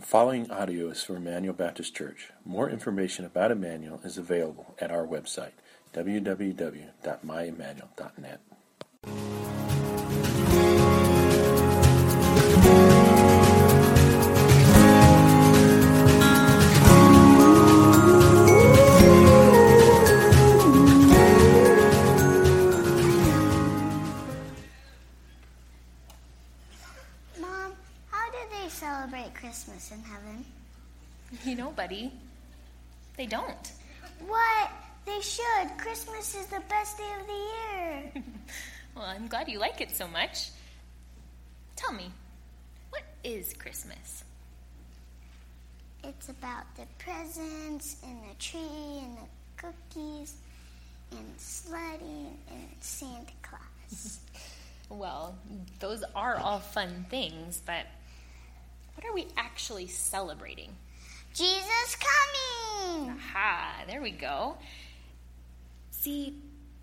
The following audio is from Emmanuel Baptist Church. More information about Emmanuel is available at our website, www.myemmanuel.net. Christmas in heaven? You know, buddy, they don't. What? They should. Christmas is the best day of the year. Well, I'm glad you like it so much. Tell me, what is Christmas? It's about the presents and the tree and the cookies and sledding and Santa Claus. Well, those are all fun things, but what are we actually celebrating? Jesus coming! Aha, there we go. See,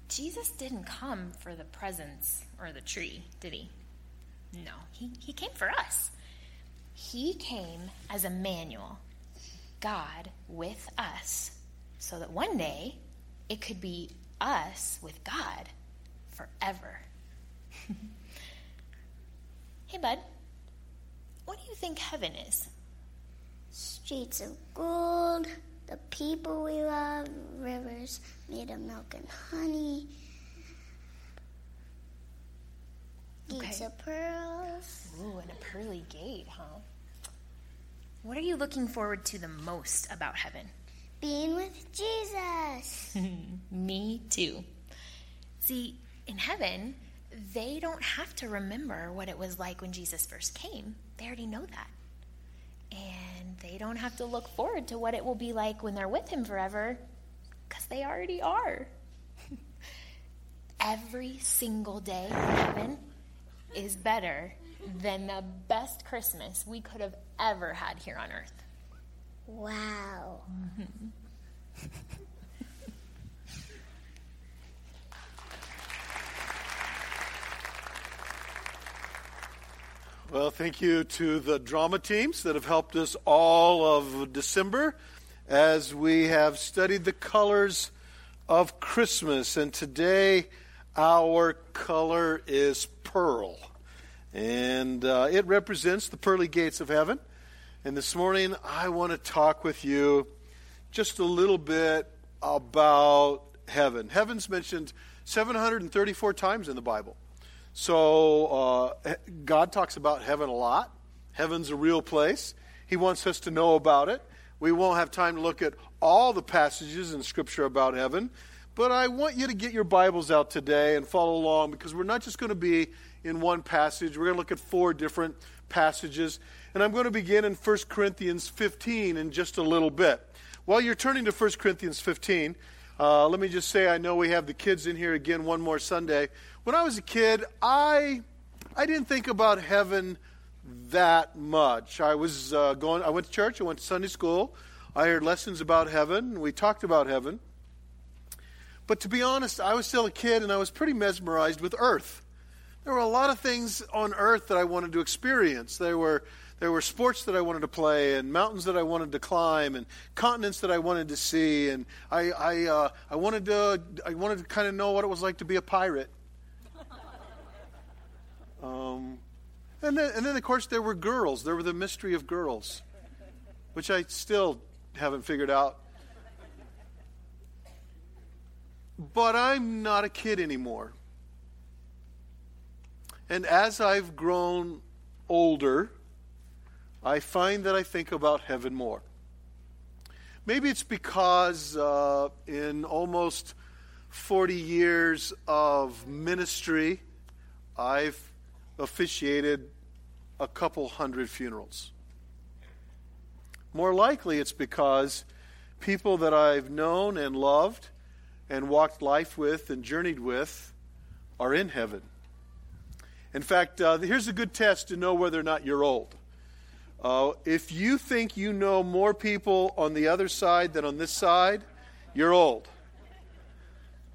Jesus didn't come for the presents or the tree, did he? No, he, he came for us. He came as Emmanuel, God with us, so that one day it could be us with God forever. hey, bud, what do you think heaven is? Streets of gold, the people we love, rivers made of milk and honey, gates Okay. of pearls. Ooh, and a pearly gate, huh? What are you looking forward to the most about heaven? Being with Jesus. Me too. See, in heaven, they don't have to remember what it was like when Jesus first came. They already know that. And they don't have to look forward to what it will be like when they're with Him forever, because they already are. Every single day in heaven is better than the best Christmas we could have ever had here on earth. Wow. Mm-hmm. Well, thank you to the drama teams that have helped us all of December as we have studied the colors of Christmas. And today, our color is pearl. And uh, it represents the pearly gates of heaven. And this morning, I want to talk with you just a little bit about heaven. Heaven's mentioned 734 times in the Bible. So uh, God talks about heaven a lot. Heaven's a real place. He wants us to know about it. We won't have time to look at all the passages in Scripture about heaven, but I want you to get your Bibles out today and follow along because we're not just going to be in one passage. We're going to look at four different passages, and I'm going to begin in 1 Corinthians 15 in just a little bit. While you're turning to 1 Corinthians 15, uh, let me just say I know we have the kids in here again one more Sunday. When I was a kid, I I didn't think about heaven that much. I was uh, going. I went to church. I went to Sunday school. I heard lessons about heaven. We talked about heaven. But to be honest, I was still a kid, and I was pretty mesmerized with Earth. There were a lot of things on Earth that I wanted to experience. There were there were sports that I wanted to play, and mountains that I wanted to climb, and continents that I wanted to see, and I I, uh, I wanted to I wanted to kind of know what it was like to be a pirate. Um, and then, and then, of course, there were girls. There were the mystery of girls, which I still haven't figured out. But I'm not a kid anymore. And as I've grown older, I find that I think about heaven more. Maybe it's because uh, in almost 40 years of ministry, I've officiated a couple hundred funerals. More likely, it's because people that I've known and loved and walked life with and journeyed with are in heaven. In fact, uh, here's a good test to know whether or not you're old. Uh, if you think you know more people on the other side than on this side, you're old.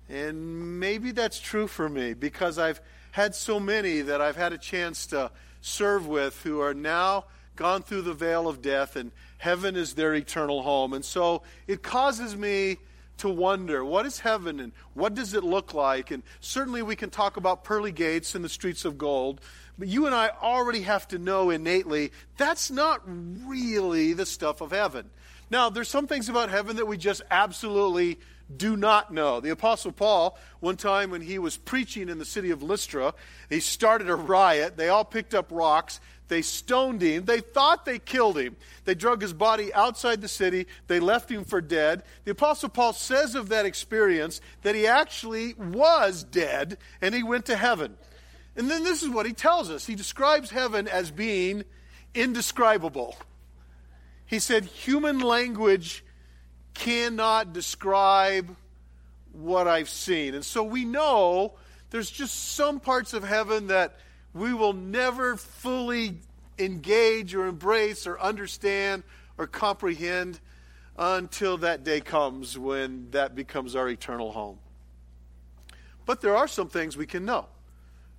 And maybe that's true for me because I've had so many that I've had a chance to serve with who are now gone through the veil of death, and heaven is their eternal home. And so it causes me to wonder what is heaven and what does it look like? And certainly we can talk about pearly gates and the streets of gold, but you and I already have to know innately that's not really the stuff of heaven. Now, there's some things about heaven that we just absolutely do not know. The Apostle Paul, one time when he was preaching in the city of Lystra, he started a riot. They all picked up rocks. They stoned him. They thought they killed him. They drug his body outside the city. They left him for dead. The Apostle Paul says of that experience that he actually was dead and he went to heaven. And then this is what he tells us he describes heaven as being indescribable. He said, human language cannot describe what I've seen. And so we know there's just some parts of heaven that we will never fully engage or embrace or understand or comprehend until that day comes when that becomes our eternal home. But there are some things we can know.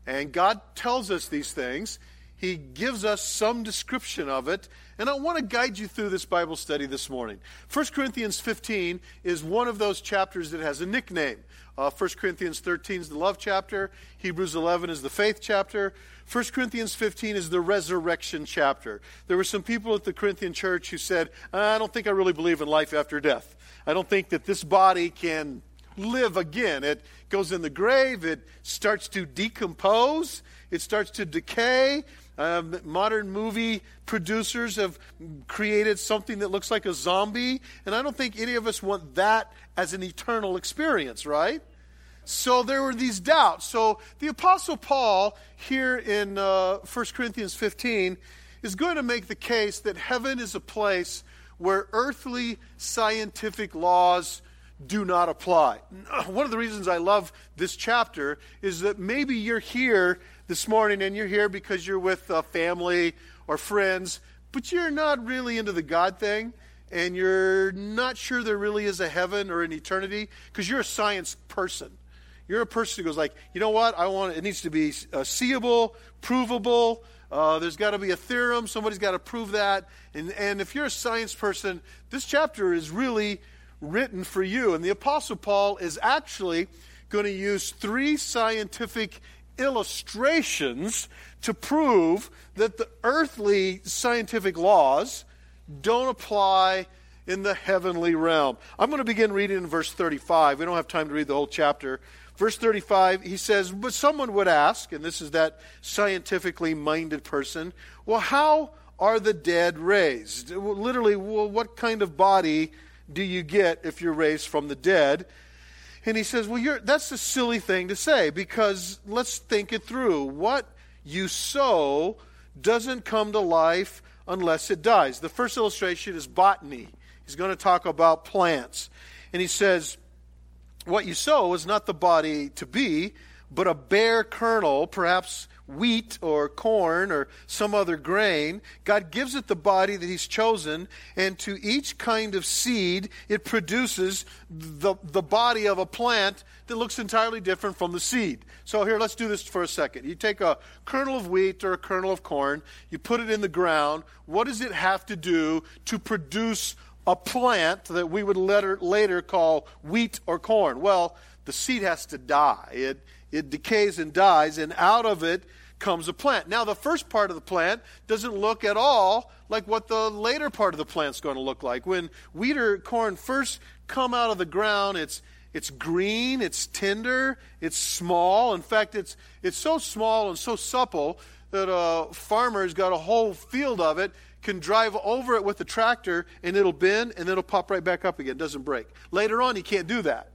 And God tells us these things. He gives us some description of it. And I want to guide you through this Bible study this morning. 1 Corinthians 15 is one of those chapters that has a nickname. Uh, 1 Corinthians 13 is the love chapter. Hebrews 11 is the faith chapter. 1 Corinthians 15 is the resurrection chapter. There were some people at the Corinthian church who said, I don't think I really believe in life after death. I don't think that this body can live again. It goes in the grave, it starts to decompose, it starts to decay. Um, modern movie producers have created something that looks like a zombie, and I don't think any of us want that as an eternal experience, right? So there were these doubts. So the Apostle Paul, here in uh, 1 Corinthians 15, is going to make the case that heaven is a place where earthly scientific laws do not apply. One of the reasons I love this chapter is that maybe you're here this morning and you're here because you're with a family or friends, but you're not really into the God thing and you're not sure there really is a heaven or an eternity because you're a science person. You're a person who goes like, you know what? I want it needs to be uh, seeable, provable. Uh, there's got to be a theorem. Somebody's got to prove that. And, and if you're a science person, this chapter is really written for you. And the Apostle Paul is actually going to use three scientific illustrations to prove that the earthly scientific laws don't apply in the heavenly realm. I'm going to begin reading in verse 35. We don't have time to read the whole chapter. Verse 35, he says, But someone would ask, and this is that scientifically minded person, well, how are the dead raised? Literally, well, what kind of body do you get if you're raised from the dead? And he says, Well, that's a silly thing to say because let's think it through. What you sow doesn't come to life unless it dies. The first illustration is botany. He's going to talk about plants. And he says, What you sow is not the body to be, but a bare kernel, perhaps wheat or corn or some other grain. God gives it the body that He's chosen, and to each kind of seed, it produces the, the body of a plant that looks entirely different from the seed. So, here, let's do this for a second. You take a kernel of wheat or a kernel of corn, you put it in the ground. What does it have to do to produce a plant that we would later, later call wheat or corn? Well, the seed has to die. It, it decays and dies, and out of it comes a plant. Now, the first part of the plant doesn't look at all like what the later part of the plant's going to look like. When wheat or corn first come out of the ground, it's it's green, it's tender, it's small. In fact, it's it's so small and so supple that a farmer's got a whole field of it, can drive over it with a tractor, and it'll bend and then it'll pop right back up again. It doesn't break. Later on, he can't do that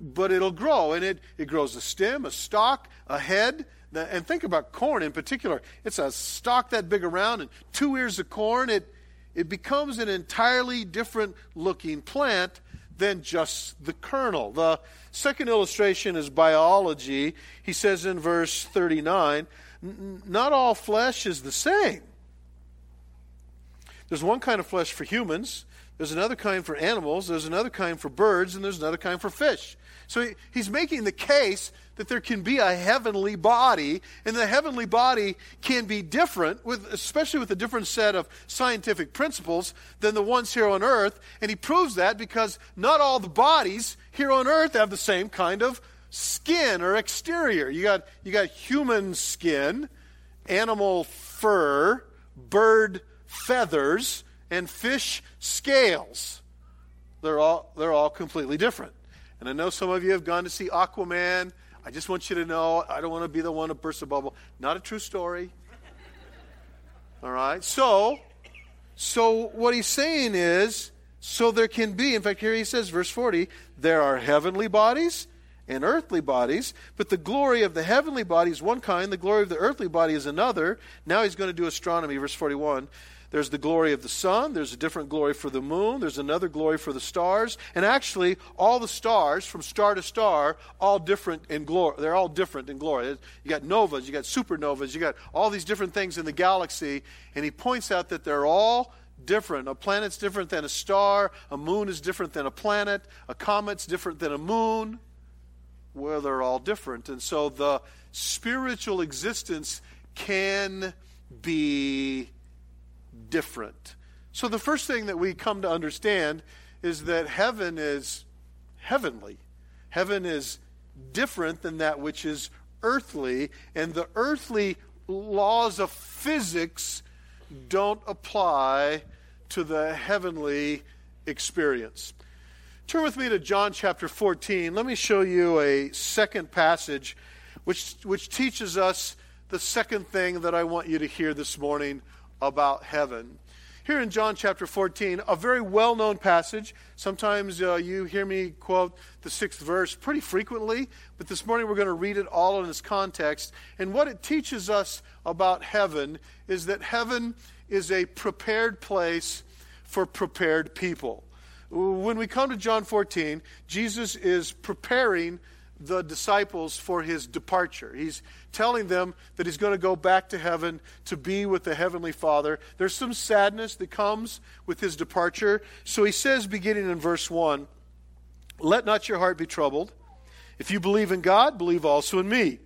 but it'll grow. And it, it grows a stem, a stalk, a head. And think about corn in particular. It's a stalk that big around and two ears of corn. It, it becomes an entirely different looking plant than just the kernel. The second illustration is biology. He says in verse 39 Not all flesh is the same. There's one kind of flesh for humans, there's another kind for animals, there's another kind for birds, and there's another kind for fish. So he, he's making the case that there can be a heavenly body, and the heavenly body can be different, with, especially with a different set of scientific principles than the ones here on earth. And he proves that because not all the bodies here on earth have the same kind of skin or exterior. You got, you got human skin, animal fur, bird feathers, and fish scales. They're all, they're all completely different. And I know some of you have gone to see Aquaman. I just want you to know I don't want to be the one to burst a bubble. Not a true story. All right? So, so what he's saying is, so there can be, in fact, here he says, verse 40, there are heavenly bodies and earthly bodies, but the glory of the heavenly body is one kind, the glory of the earthly body is another. Now he's going to do astronomy, verse 41. There's the glory of the sun, there's a different glory for the moon, there's another glory for the stars, and actually all the stars from star to star all different in glory. They're all different in glory. You got novas, you got supernovas, you got all these different things in the galaxy, and he points out that they're all different. A planet's different than a star, a moon is different than a planet, a comet's different than a moon. Well, they're all different. And so the spiritual existence can be different. So, the first thing that we come to understand is that heaven is heavenly. Heaven is different than that which is earthly, and the earthly laws of physics don't apply to the heavenly experience. Turn with me to John chapter 14. Let me show you a second passage which, which teaches us the second thing that I want you to hear this morning about heaven. Here in John chapter 14, a very well known passage. Sometimes uh, you hear me quote the sixth verse pretty frequently, but this morning we're going to read it all in its context. And what it teaches us about heaven is that heaven is a prepared place for prepared people. When we come to John 14, Jesus is preparing the disciples for his departure. He's telling them that he's going to go back to heaven to be with the Heavenly Father. There's some sadness that comes with his departure. So he says, beginning in verse 1, Let not your heart be troubled. If you believe in God, believe also in me.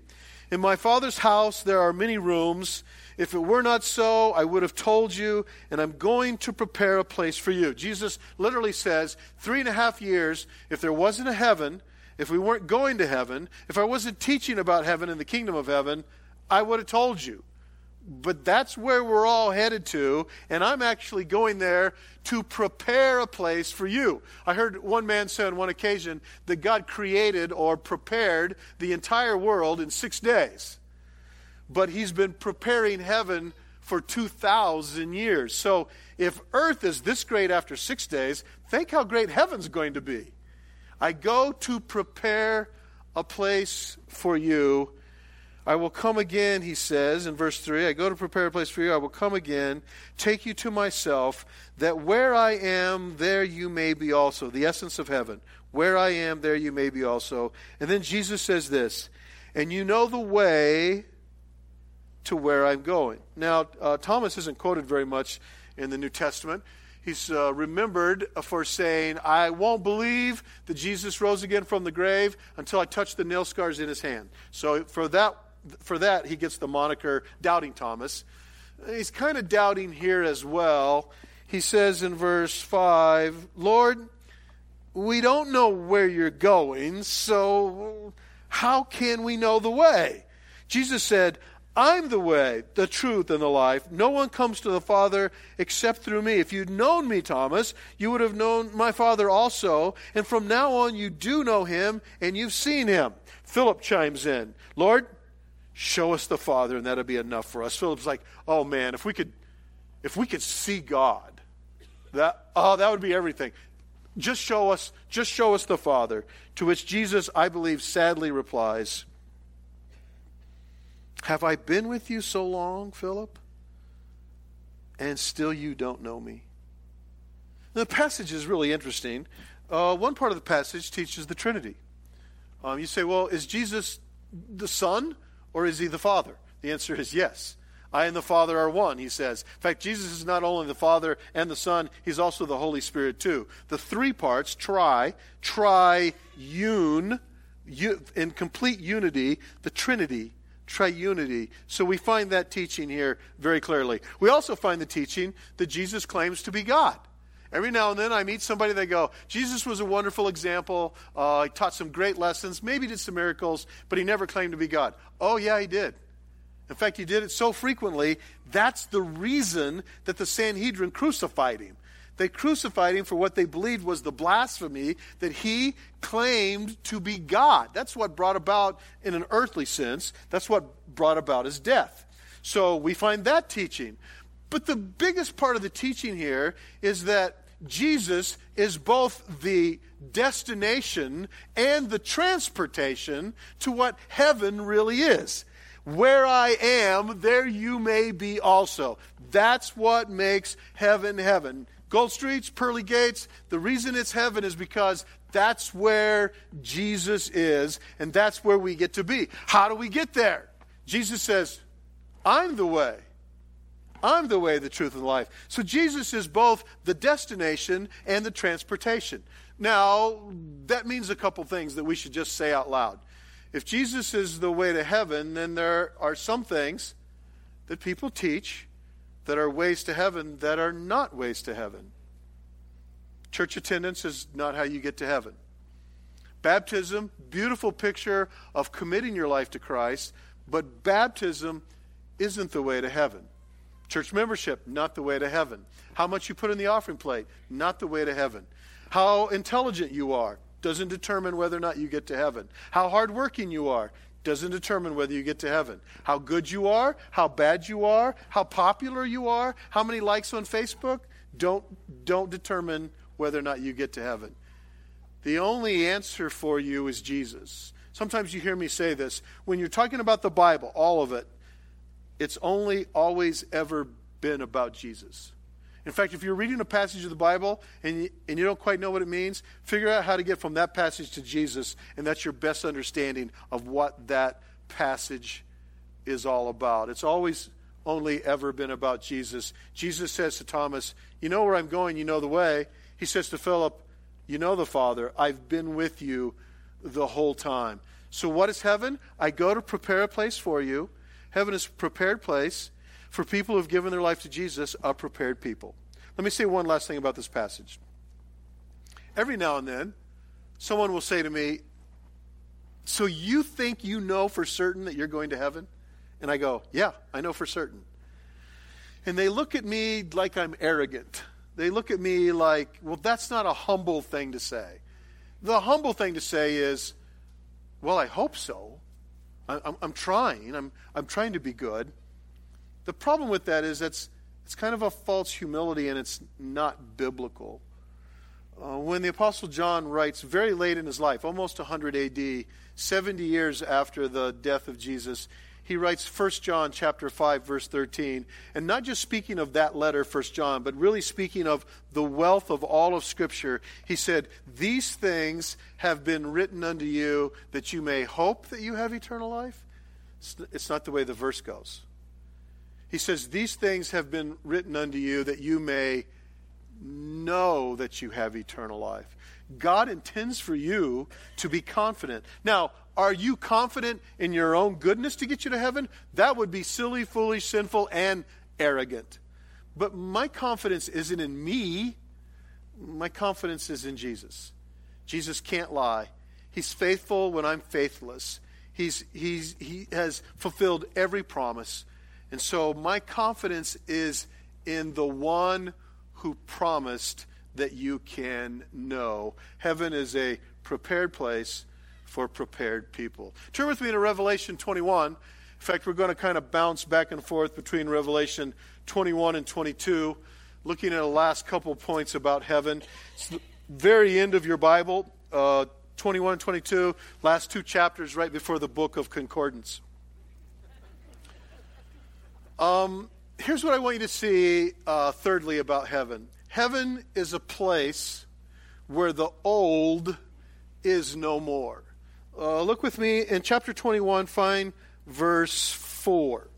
In my Father's house there are many rooms. If it were not so, I would have told you, and I'm going to prepare a place for you. Jesus literally says, three and a half years, if there wasn't a heaven, if we weren't going to heaven, if I wasn't teaching about heaven and the kingdom of heaven, I would have told you. But that's where we're all headed to, and I'm actually going there to prepare a place for you. I heard one man say on one occasion that God created or prepared the entire world in six days. But he's been preparing heaven for 2,000 years. So if earth is this great after six days, think how great heaven's going to be. I go to prepare a place for you. I will come again, he says in verse 3. I go to prepare a place for you. I will come again, take you to myself, that where I am, there you may be also. The essence of heaven. Where I am, there you may be also. And then Jesus says this, and you know the way to where I'm going. Now, uh, Thomas isn't quoted very much in the New Testament he's uh, remembered for saying, I won't believe that Jesus rose again from the grave until I touch the nail scars in his hand. So for that, for that he gets the moniker Doubting Thomas. He's kind of doubting here as well. He says in verse 5, Lord, we don't know where you're going, so how can we know the way? Jesus said, I'm the way, the truth, and the life. No one comes to the Father except through me. If you'd known me, Thomas, you would have known my Father also. And from now on, you do know him and you've seen him. Philip chimes in, Lord, show us the Father, and that'll be enough for us. Philip's like, oh man, if we could, if we could see God, that, oh, that would be everything. Just show us, just show us the Father. To which Jesus, I believe, sadly replies, have I been with you so long, Philip? And still you don't know me? The passage is really interesting. Uh, one part of the passage teaches the Trinity. Um, you say, well, is Jesus the Son or is he the Father? The answer is yes. I and the Father are one, he says. In fact, Jesus is not only the Father and the Son, he's also the Holy Spirit too. The three parts, tri, triune, in complete unity, the Trinity, triunity. So we find that teaching here very clearly. We also find the teaching that Jesus claims to be God. Every now and then I meet somebody, they go, Jesus was a wonderful example. Uh, he taught some great lessons, maybe did some miracles, but he never claimed to be God. Oh, yeah, he did. In fact, he did it so frequently, that's the reason that the Sanhedrin crucified him. They crucified him for what they believed was the blasphemy that he claimed to be God. That's what brought about, in an earthly sense, that's what brought about his death. So we find that teaching. But the biggest part of the teaching here is that Jesus is both the destination and the transportation to what heaven really is. Where I am, there you may be also. That's what makes heaven heaven. Gold streets, pearly gates, the reason it's heaven is because that's where Jesus is, and that's where we get to be. How do we get there? Jesus says, I'm the way. I'm the way, the truth, and the life. So Jesus is both the destination and the transportation. Now, that means a couple things that we should just say out loud. If Jesus is the way to heaven, then there are some things that people teach that are ways to heaven that are not ways to heaven. Church attendance is not how you get to heaven. Baptism, beautiful picture of committing your life to Christ, but baptism isn't the way to heaven. Church membership, not the way to heaven. How much you put in the offering plate, not the way to heaven. How intelligent you are, doesn't determine whether or not you get to heaven. How hardworking you are doesn't determine whether you get to heaven. How good you are, how bad you are, how popular you are, how many likes on Facebook don't don't determine whether or not you get to heaven. The only answer for you is Jesus. Sometimes you hear me say this when you're talking about the Bible, all of it, it's only always ever been about Jesus. In fact, if you're reading a passage of the Bible and you, and you don't quite know what it means, figure out how to get from that passage to Jesus, and that's your best understanding of what that passage is all about. It's always only ever been about Jesus. Jesus says to Thomas, You know where I'm going, you know the way. He says to Philip, You know the Father, I've been with you the whole time. So, what is heaven? I go to prepare a place for you. Heaven is a prepared place for people who've given their life to Jesus, a prepared people. Let me say one last thing about this passage. Every now and then, someone will say to me, So you think you know for certain that you're going to heaven? And I go, Yeah, I know for certain. And they look at me like I'm arrogant. They look at me like, Well, that's not a humble thing to say. The humble thing to say is, Well, I hope so. I'm, I'm trying. I'm, I'm trying to be good. The problem with that is that's it's kind of a false humility and it's not biblical. Uh, when the Apostle John writes very late in his life, almost 100 AD, 70 years after the death of Jesus, he writes 1 John chapter 5 verse 13, and not just speaking of that letter 1 John, but really speaking of the wealth of all of scripture. He said, "These things have been written unto you that you may hope that you have eternal life." It's not the way the verse goes. He says, These things have been written unto you that you may know that you have eternal life. God intends for you to be confident. Now, are you confident in your own goodness to get you to heaven? That would be silly, foolish, sinful, and arrogant. But my confidence isn't in me, my confidence is in Jesus. Jesus can't lie. He's faithful when I'm faithless. He's, he's, he has fulfilled every promise. And so my confidence is in the one who promised that you can know. Heaven is a prepared place for prepared people. Turn with me to Revelation 21. In fact, we're going to kind of bounce back and forth between Revelation 21 and 22, looking at the last couple points about heaven. It's the very end of your Bible, uh, 21 and 22, last two chapters right before the book of Concordance. Um, here's what I want you to see, uh, thirdly, about heaven heaven is a place where the old is no more. Uh, look with me in chapter 21, find verse 4.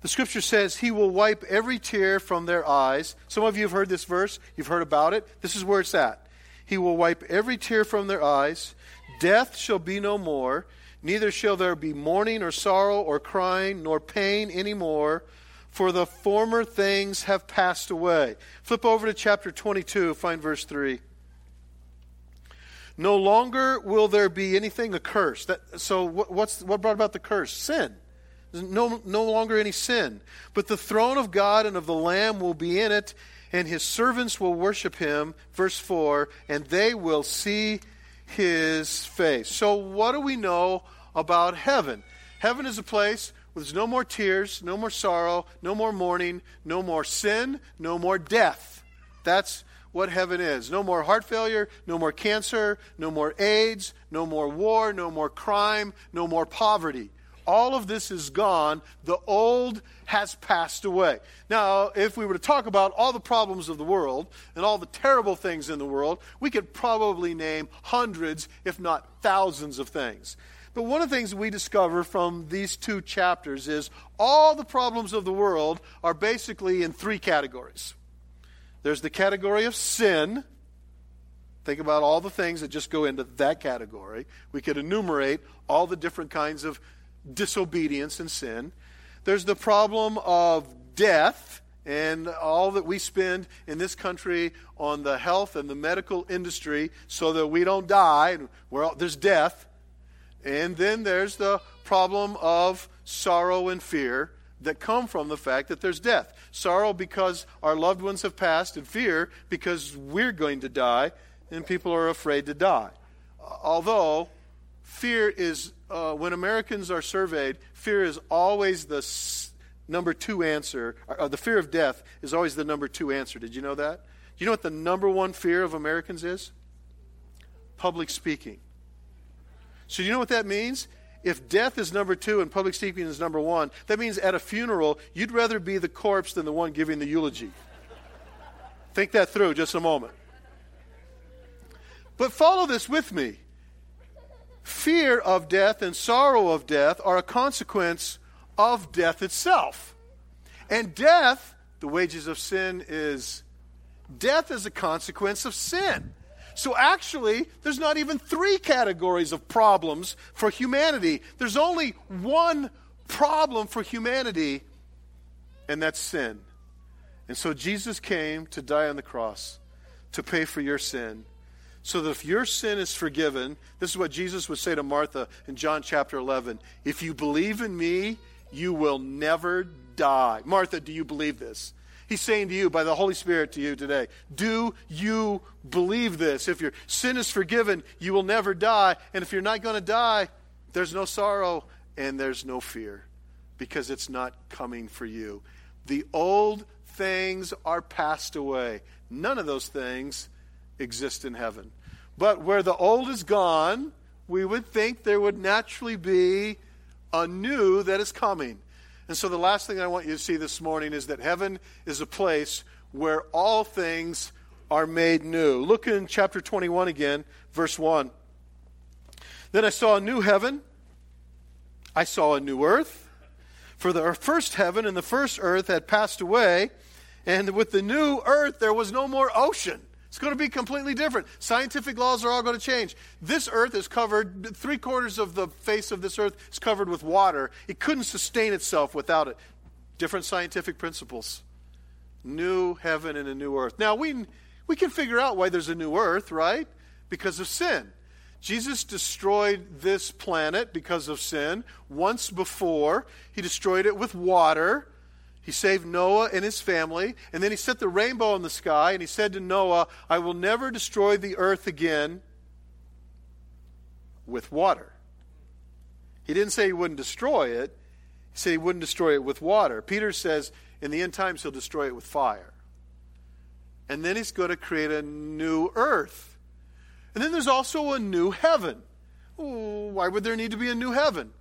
The scripture says, He will wipe every tear from their eyes. Some of you have heard this verse, you've heard about it. This is where it's at. He will wipe every tear from their eyes. Death shall be no more, neither shall there be mourning or sorrow or crying, nor pain any more, for the former things have passed away. Flip over to chapter 22, find verse 3. No longer will there be anything accursed. That, so, what, what's, what brought about the curse? Sin. No, no longer any sin. But the throne of God and of the Lamb will be in it, and his servants will worship him. Verse 4 and they will see his face. So, what do we know about heaven? Heaven is a place where there's no more tears, no more sorrow, no more mourning, no more sin, no more death. That's what heaven is. No more heart failure, no more cancer, no more AIDS, no more war, no more crime, no more poverty. All of this is gone. The old has passed away. Now, if we were to talk about all the problems of the world and all the terrible things in the world, we could probably name hundreds, if not thousands, of things. But one of the things we discover from these two chapters is all the problems of the world are basically in three categories. There's the category of sin. Think about all the things that just go into that category. We could enumerate all the different kinds of disobedience and sin. There's the problem of death and all that we spend in this country on the health and the medical industry so that we don't die. Well, there's death. And then there's the problem of sorrow and fear that come from the fact that there's death. Sorrow because our loved ones have passed, and fear because we're going to die, and people are afraid to die. Although, fear is, uh, when Americans are surveyed, fear is always the s- number two answer. Uh, the fear of death is always the number two answer. Did you know that? Do you know what the number one fear of Americans is? Public speaking. So, you know what that means? If death is number two and public speaking is number one, that means at a funeral, you'd rather be the corpse than the one giving the eulogy. Think that through just a moment. But follow this with me. Fear of death and sorrow of death are a consequence of death itself. And death, the wages of sin is death is a consequence of sin. So actually, there's not even three categories of problems for humanity. There's only one problem for humanity, and that's sin. And so Jesus came to die on the cross to pay for your sin. So that if your sin is forgiven, this is what Jesus would say to Martha in John chapter 11 if you believe in me, you will never die. Martha, do you believe this? He's saying to you by the Holy Spirit to you today, do you believe this? If your sin is forgiven, you will never die. And if you're not going to die, there's no sorrow and there's no fear because it's not coming for you. The old things are passed away. None of those things exist in heaven. But where the old is gone, we would think there would naturally be a new that is coming. And so, the last thing I want you to see this morning is that heaven is a place where all things are made new. Look in chapter 21 again, verse 1. Then I saw a new heaven, I saw a new earth. For the first heaven and the first earth had passed away, and with the new earth there was no more ocean. It's going to be completely different. Scientific laws are all going to change. This earth is covered, three quarters of the face of this earth is covered with water. It couldn't sustain itself without it. Different scientific principles. New heaven and a new earth. Now, we, we can figure out why there's a new earth, right? Because of sin. Jesus destroyed this planet because of sin once before. He destroyed it with water. He saved Noah and his family, and then he set the rainbow in the sky, and he said to Noah, I will never destroy the earth again with water. He didn't say he wouldn't destroy it, he said he wouldn't destroy it with water. Peter says in the end times he'll destroy it with fire. And then he's going to create a new earth. And then there's also a new heaven. why would there need to be a new heaven?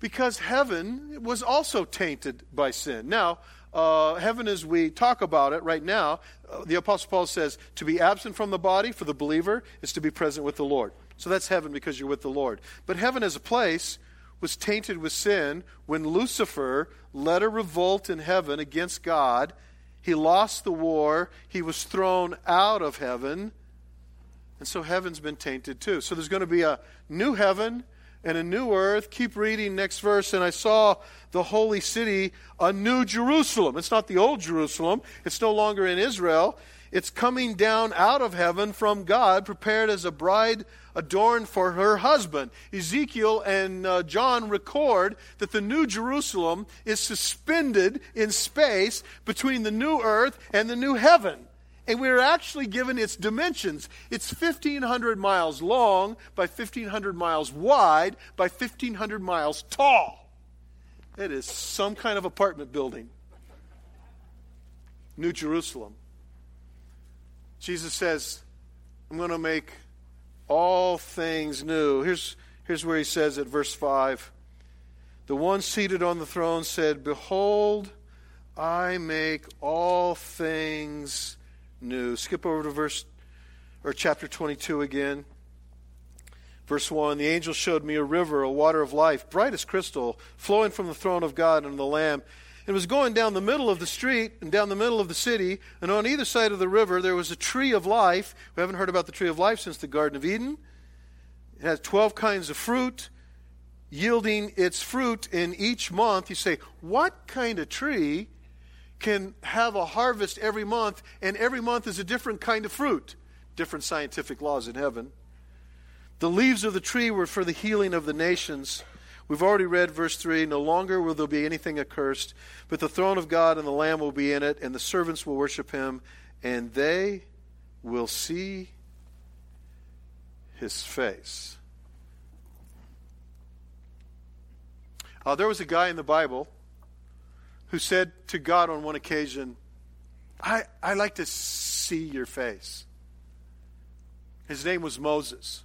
Because heaven was also tainted by sin. Now, uh, heaven, as we talk about it right now, uh, the Apostle Paul says to be absent from the body for the believer is to be present with the Lord. So that's heaven because you're with the Lord. But heaven as a place was tainted with sin when Lucifer led a revolt in heaven against God. He lost the war, he was thrown out of heaven, and so heaven's been tainted too. So there's going to be a new heaven and a new earth. Keep reading next verse. And I saw the holy city, a new Jerusalem. It's not the old Jerusalem, it's no longer in Israel. It's coming down out of heaven from God, prepared as a bride adorned for her husband. Ezekiel and uh, John record that the new Jerusalem is suspended in space between the new earth and the new heaven. And we're actually given its dimensions. It's 1,500 miles long by 1,500 miles wide by 1,500 miles tall. It is some kind of apartment building. New Jerusalem. Jesus says, I'm going to make all things new. Here's, here's where he says at verse 5 The one seated on the throne said, Behold, I make all things new. Skip over to verse or chapter 22 again. Verse 1 The angel showed me a river, a water of life, bright as crystal, flowing from the throne of God and the Lamb. It was going down the middle of the street and down the middle of the city, and on either side of the river there was a tree of life. We haven't heard about the tree of life since the Garden of Eden. It has 12 kinds of fruit, yielding its fruit in each month. You say, what kind of tree can have a harvest every month, and every month is a different kind of fruit? Different scientific laws in heaven. The leaves of the tree were for the healing of the nations. We've already read verse 3 No longer will there be anything accursed, but the throne of God and the Lamb will be in it, and the servants will worship him, and they will see his face. Uh, there was a guy in the Bible who said to God on one occasion, I, I like to see your face. His name was Moses.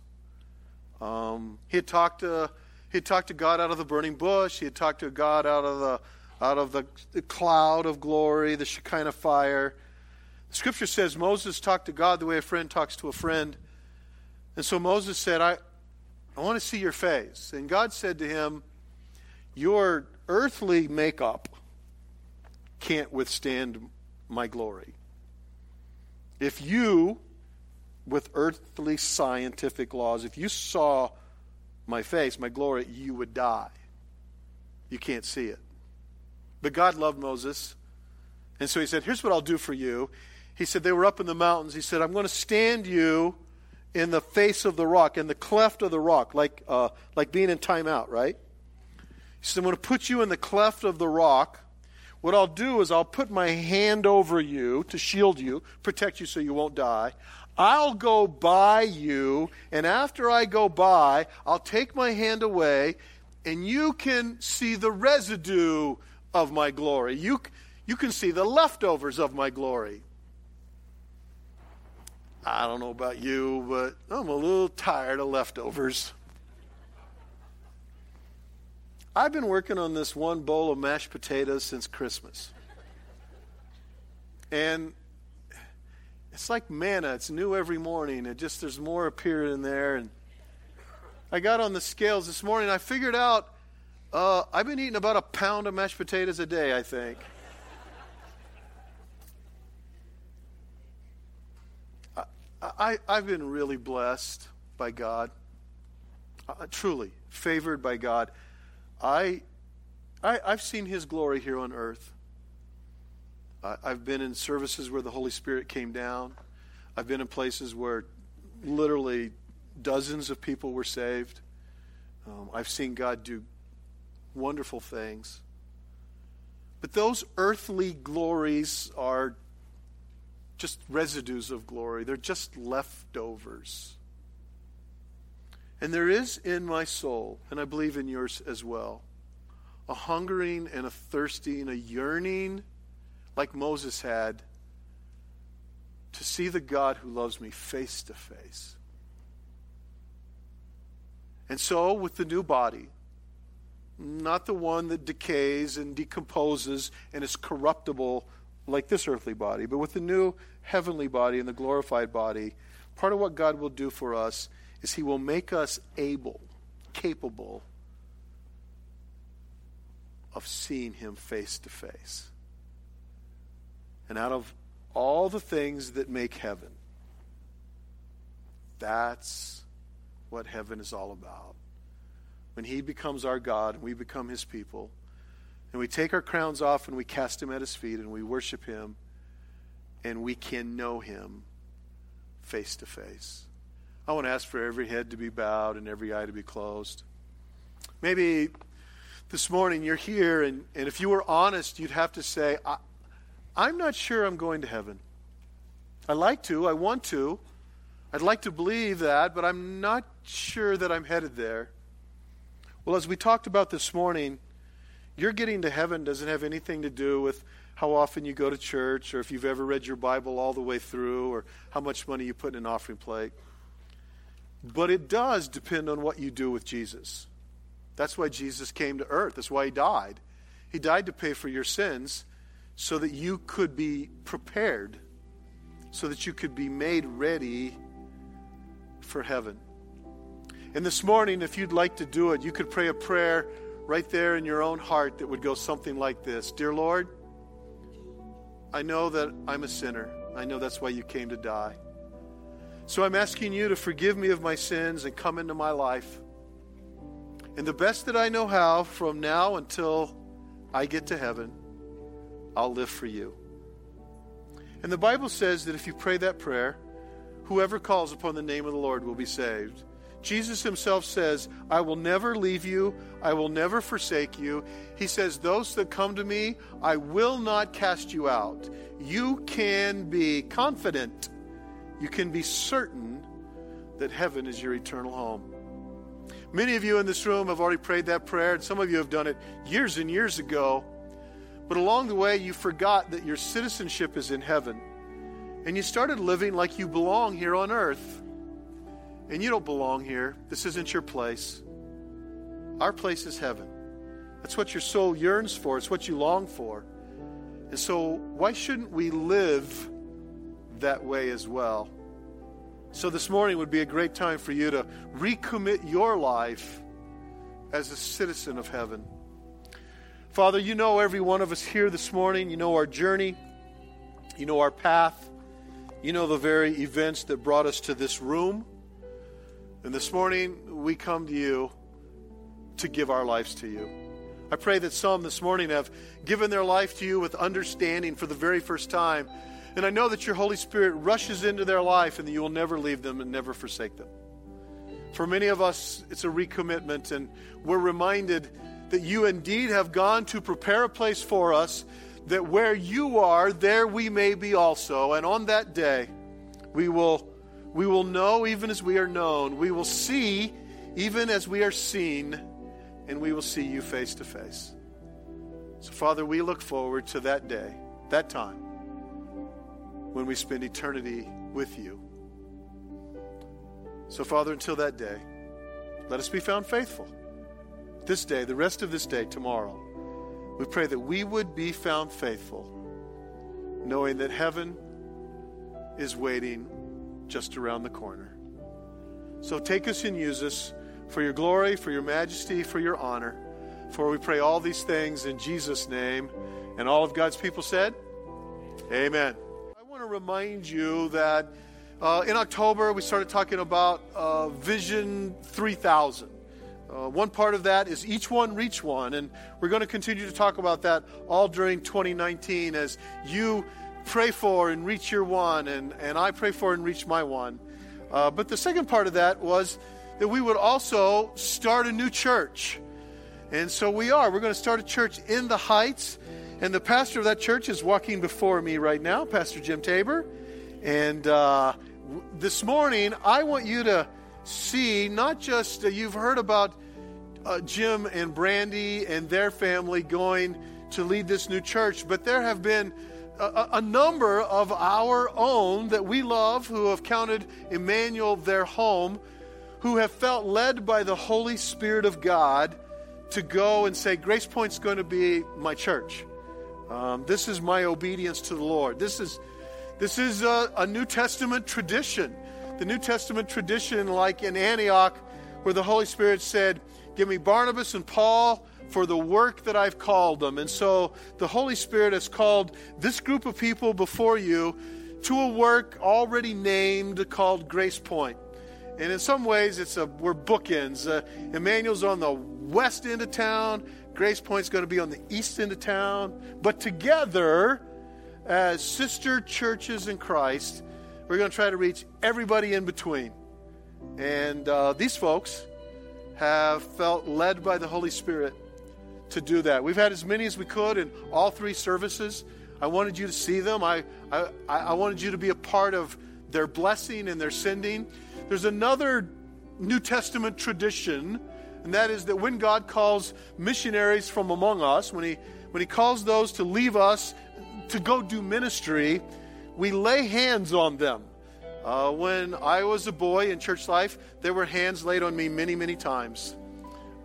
Um, he had talked to he had talked to God out of the burning bush. He had talked to God out of the out of the, the cloud of glory, the Shekinah fire. The scripture says Moses talked to God the way a friend talks to a friend. And so Moses said, I, I want to see your face. And God said to him, Your earthly makeup can't withstand my glory. If you, with earthly scientific laws, if you saw my face, my glory, you would die. You can't see it. But God loved Moses. And so he said, Here's what I'll do for you. He said, They were up in the mountains. He said, I'm going to stand you in the face of the rock, in the cleft of the rock, like, uh, like being in timeout, right? He said, I'm going to put you in the cleft of the rock. What I'll do is I'll put my hand over you to shield you, protect you so you won't die. I'll go by you, and after I go by, I'll take my hand away, and you can see the residue of my glory. You, you can see the leftovers of my glory. I don't know about you, but I'm a little tired of leftovers. I've been working on this one bowl of mashed potatoes since Christmas. And it's like manna. It's new every morning. It just there's more appearing in there. And I got on the scales this morning. I figured out uh, I've been eating about a pound of mashed potatoes a day. I think. I, I I've been really blessed by God. Uh, truly favored by God. I, I I've seen His glory here on earth. I've been in services where the Holy Spirit came down. I've been in places where literally dozens of people were saved. Um, I've seen God do wonderful things. But those earthly glories are just residues of glory, they're just leftovers. And there is in my soul, and I believe in yours as well, a hungering and a thirsting, a yearning like Moses had, to see the God who loves me face to face. And so, with the new body, not the one that decays and decomposes and is corruptible like this earthly body, but with the new heavenly body and the glorified body, part of what God will do for us is He will make us able, capable of seeing him face to face. And out of all the things that make heaven, that's what heaven is all about. When he becomes our God and we become his people, and we take our crowns off and we cast Him at his feet and we worship him, and we can know him face to face. I want to ask for every head to be bowed and every eye to be closed. Maybe this morning you're here, and, and if you were honest, you'd have to say, I, I'm not sure I'm going to heaven. I like to, I want to. I'd like to believe that, but I'm not sure that I'm headed there. Well, as we talked about this morning, your getting to heaven doesn't have anything to do with how often you go to church or if you've ever read your Bible all the way through or how much money you put in an offering plate. But it does depend on what you do with Jesus. That's why Jesus came to earth. That's why he died. He died to pay for your sins so that you could be prepared, so that you could be made ready for heaven. And this morning, if you'd like to do it, you could pray a prayer right there in your own heart that would go something like this Dear Lord, I know that I'm a sinner. I know that's why you came to die. So I'm asking you to forgive me of my sins and come into my life. And the best that I know how, from now until I get to heaven, I'll live for you. And the Bible says that if you pray that prayer, whoever calls upon the name of the Lord will be saved. Jesus himself says, I will never leave you, I will never forsake you. He says, Those that come to me, I will not cast you out. You can be confident you can be certain that heaven is your eternal home. Many of you in this room have already prayed that prayer, and some of you have done it years and years ago. But along the way, you forgot that your citizenship is in heaven. And you started living like you belong here on earth. And you don't belong here. This isn't your place. Our place is heaven. That's what your soul yearns for, it's what you long for. And so, why shouldn't we live that way as well. So, this morning would be a great time for you to recommit your life as a citizen of heaven. Father, you know every one of us here this morning. You know our journey. You know our path. You know the very events that brought us to this room. And this morning, we come to you to give our lives to you. I pray that some this morning have given their life to you with understanding for the very first time and I know that your Holy Spirit rushes into their life and that you will never leave them and never forsake them. For many of us, it's a recommitment, and we're reminded that you indeed have gone to prepare a place for us, that where you are, there we may be also. And on that day, we will, we will know even as we are known. We will see even as we are seen, and we will see you face to face. So, Father, we look forward to that day, that time when we spend eternity with you. So, Father, until that day, let us be found faithful. This day, the rest of this day, tomorrow, we pray that we would be found faithful, knowing that heaven is waiting just around the corner. So take us and use us for your glory, for your majesty, for your honor. For we pray all these things in Jesus' name. And all of God's people said, Amen to remind you that uh, in October we started talking about uh, Vision 3000. Uh, one part of that is each one reach one, and we're going to continue to talk about that all during 2019 as you pray for and reach your one, and, and I pray for and reach my one. Uh, but the second part of that was that we would also start a new church. And so we are. We're going to start a church in the Heights. And the pastor of that church is walking before me right now, Pastor Jim Tabor. And uh, this morning, I want you to see not just uh, you've heard about uh, Jim and Brandy and their family going to lead this new church, but there have been a, a, number of our own that we love who have counted Emmanuel their home, who have felt led by the Holy Spirit of God to go and say, Grace Point's going to be my church. Um, this is my obedience to the Lord. This is, this is a, a New Testament tradition. The New Testament tradition, like in Antioch, where the Holy Spirit said, Give me Barnabas and Paul for the work that I've called them. And so the Holy Spirit has called this group of people before you to a work already named called Grace Point. And in some ways, it's a we're bookends. Uh, Emmanuel's on the west end of town. Grace Point's going to be on the east end of town. But together, as sister churches in Christ, we're going to try to reach everybody in between. And uh, these folks have felt led by the Holy Spirit to do that. We've had as many as we could in all three services. I wanted you to see them. I, I, I wanted you to be a part of their blessing and their sending. There's another New Testament tradition, and that is that when God calls missionaries from among us, when He, when he calls those to leave us to go do ministry, we lay hands on them. Uh, when I was a boy in church life, there were hands laid on me many, many times.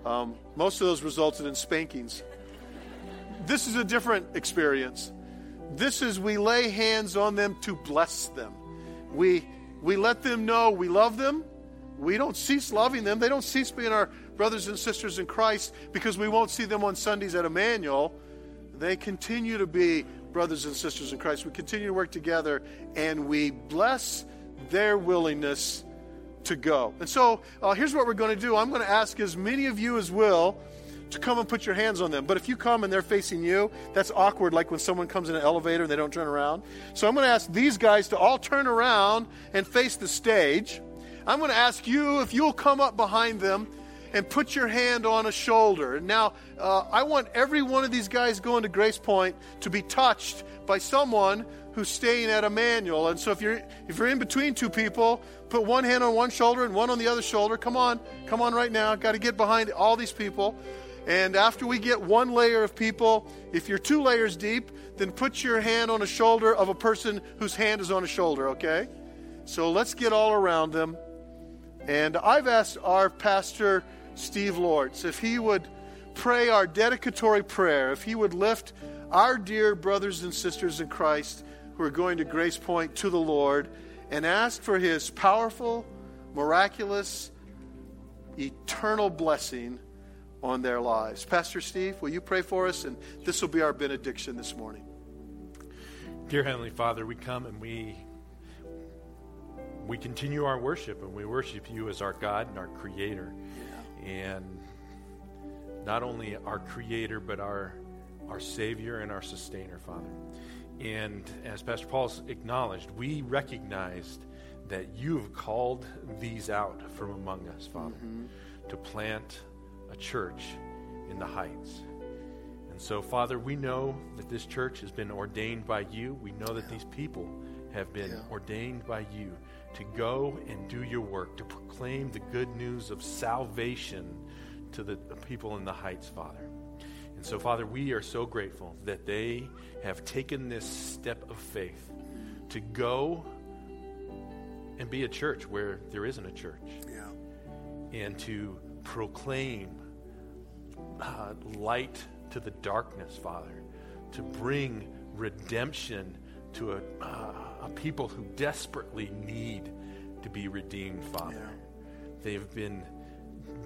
Um, most of those resulted in spankings. This is a different experience. This is we lay hands on them to bless them. We, we let them know we love them. We don't cease loving them. They don't cease being our brothers and sisters in Christ because we won't see them on Sundays at Emmanuel. They continue to be brothers and sisters in Christ. We continue to work together and we bless their willingness to go. And so uh, here's what we're going to do I'm going to ask as many of you as will to come and put your hands on them. But if you come and they're facing you, that's awkward, like when someone comes in an elevator and they don't turn around. So I'm going to ask these guys to all turn around and face the stage. I'm going to ask you if you'll come up behind them and put your hand on a shoulder. Now, uh, I want every one of these guys going to Grace Point to be touched by someone who's staying at Emmanuel. And so if you're if you're in between two people, put one hand on one shoulder and one on the other shoulder. Come on, come on right now. Got to get behind all these people. And after we get one layer of people, if you're two layers deep, then put your hand on a shoulder of a person whose hand is on a shoulder, okay? So let's get all around them. And I've asked our pastor, Steve Lords, if he would pray our dedicatory prayer, if he would lift our dear brothers and sisters in Christ who are going to Grace Point to the Lord and ask for his powerful, miraculous, eternal blessing on their lives. Pastor Steve, will you pray for us? And this will be our benediction this morning. Dear Heavenly Father, we come and we we continue our worship and we worship you as our God and our creator. And not only our creator but our our savior and our sustainer, Father. And as Pastor Paul's acknowledged, we recognized that you have called these out from among us, Father, mm-hmm. to plant a church in the heights. And so, Father, we know that this church has been ordained by you. We know that these people have been yeah. ordained by you to go and do your work, to proclaim the good news of salvation to the people in the heights, Father. And so, Father, we are so grateful that they have taken this step of faith to go and be a church where there isn't a church. Yeah. And to proclaim uh, light to the darkness, Father, to bring redemption to a, uh, a people who desperately need to be redeemed, Father. Yeah. They've been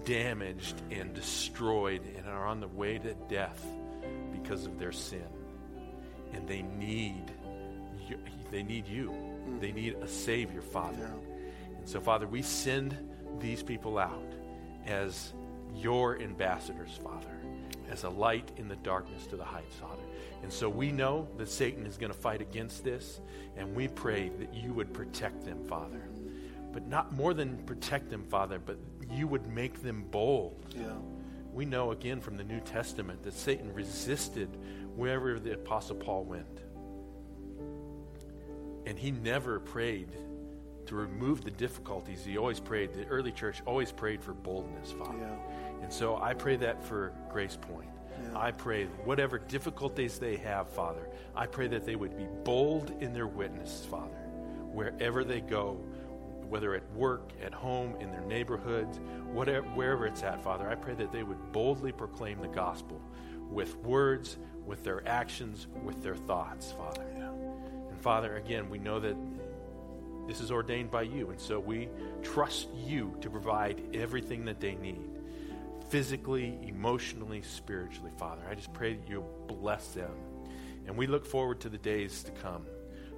damaged and destroyed and are on the way to death because of their sin. And they need you, they need you. Mm. They need a savior, Father. Yeah. And so Father, we send these people out as your ambassadors, Father, as a light in the darkness to the heights, Father. And so we know that Satan is going to fight against this, and we pray that you would protect them, Father. But not more than protect them, Father, but you would make them bold. Yeah. We know again from the New Testament that Satan resisted wherever the Apostle Paul went. And he never prayed to remove the difficulties. He always prayed, the early church always prayed for boldness, Father. Yeah. And so I pray that for Grace Point. Yeah. I pray whatever difficulties they have, Father, I pray that they would be bold in their witness, Father, wherever they go, whether at work, at home, in their neighborhoods, whatever, wherever it's at, Father. I pray that they would boldly proclaim the gospel with words, with their actions, with their thoughts, Father. Yeah. And Father, again, we know that this is ordained by you, and so we trust you to provide everything that they need. Physically, emotionally, spiritually, Father. I just pray that you bless them. And we look forward to the days to come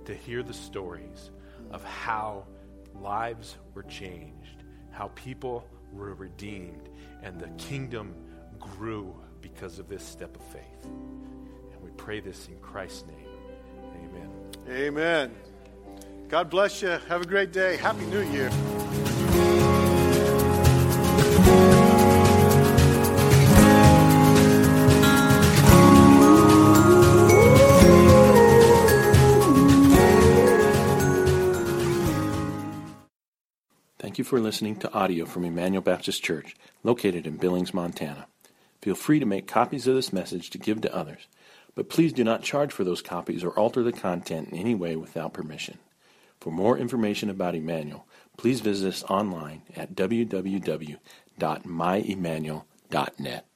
to hear the stories of how lives were changed, how people were redeemed, and the kingdom grew because of this step of faith. And we pray this in Christ's name. Amen. Amen. God bless you. Have a great day. Happy New Year. For listening to audio from Emmanuel Baptist Church, located in Billings, Montana. Feel free to make copies of this message to give to others, but please do not charge for those copies or alter the content in any way without permission. For more information about Emmanuel, please visit us online at www.myemmanuel.net.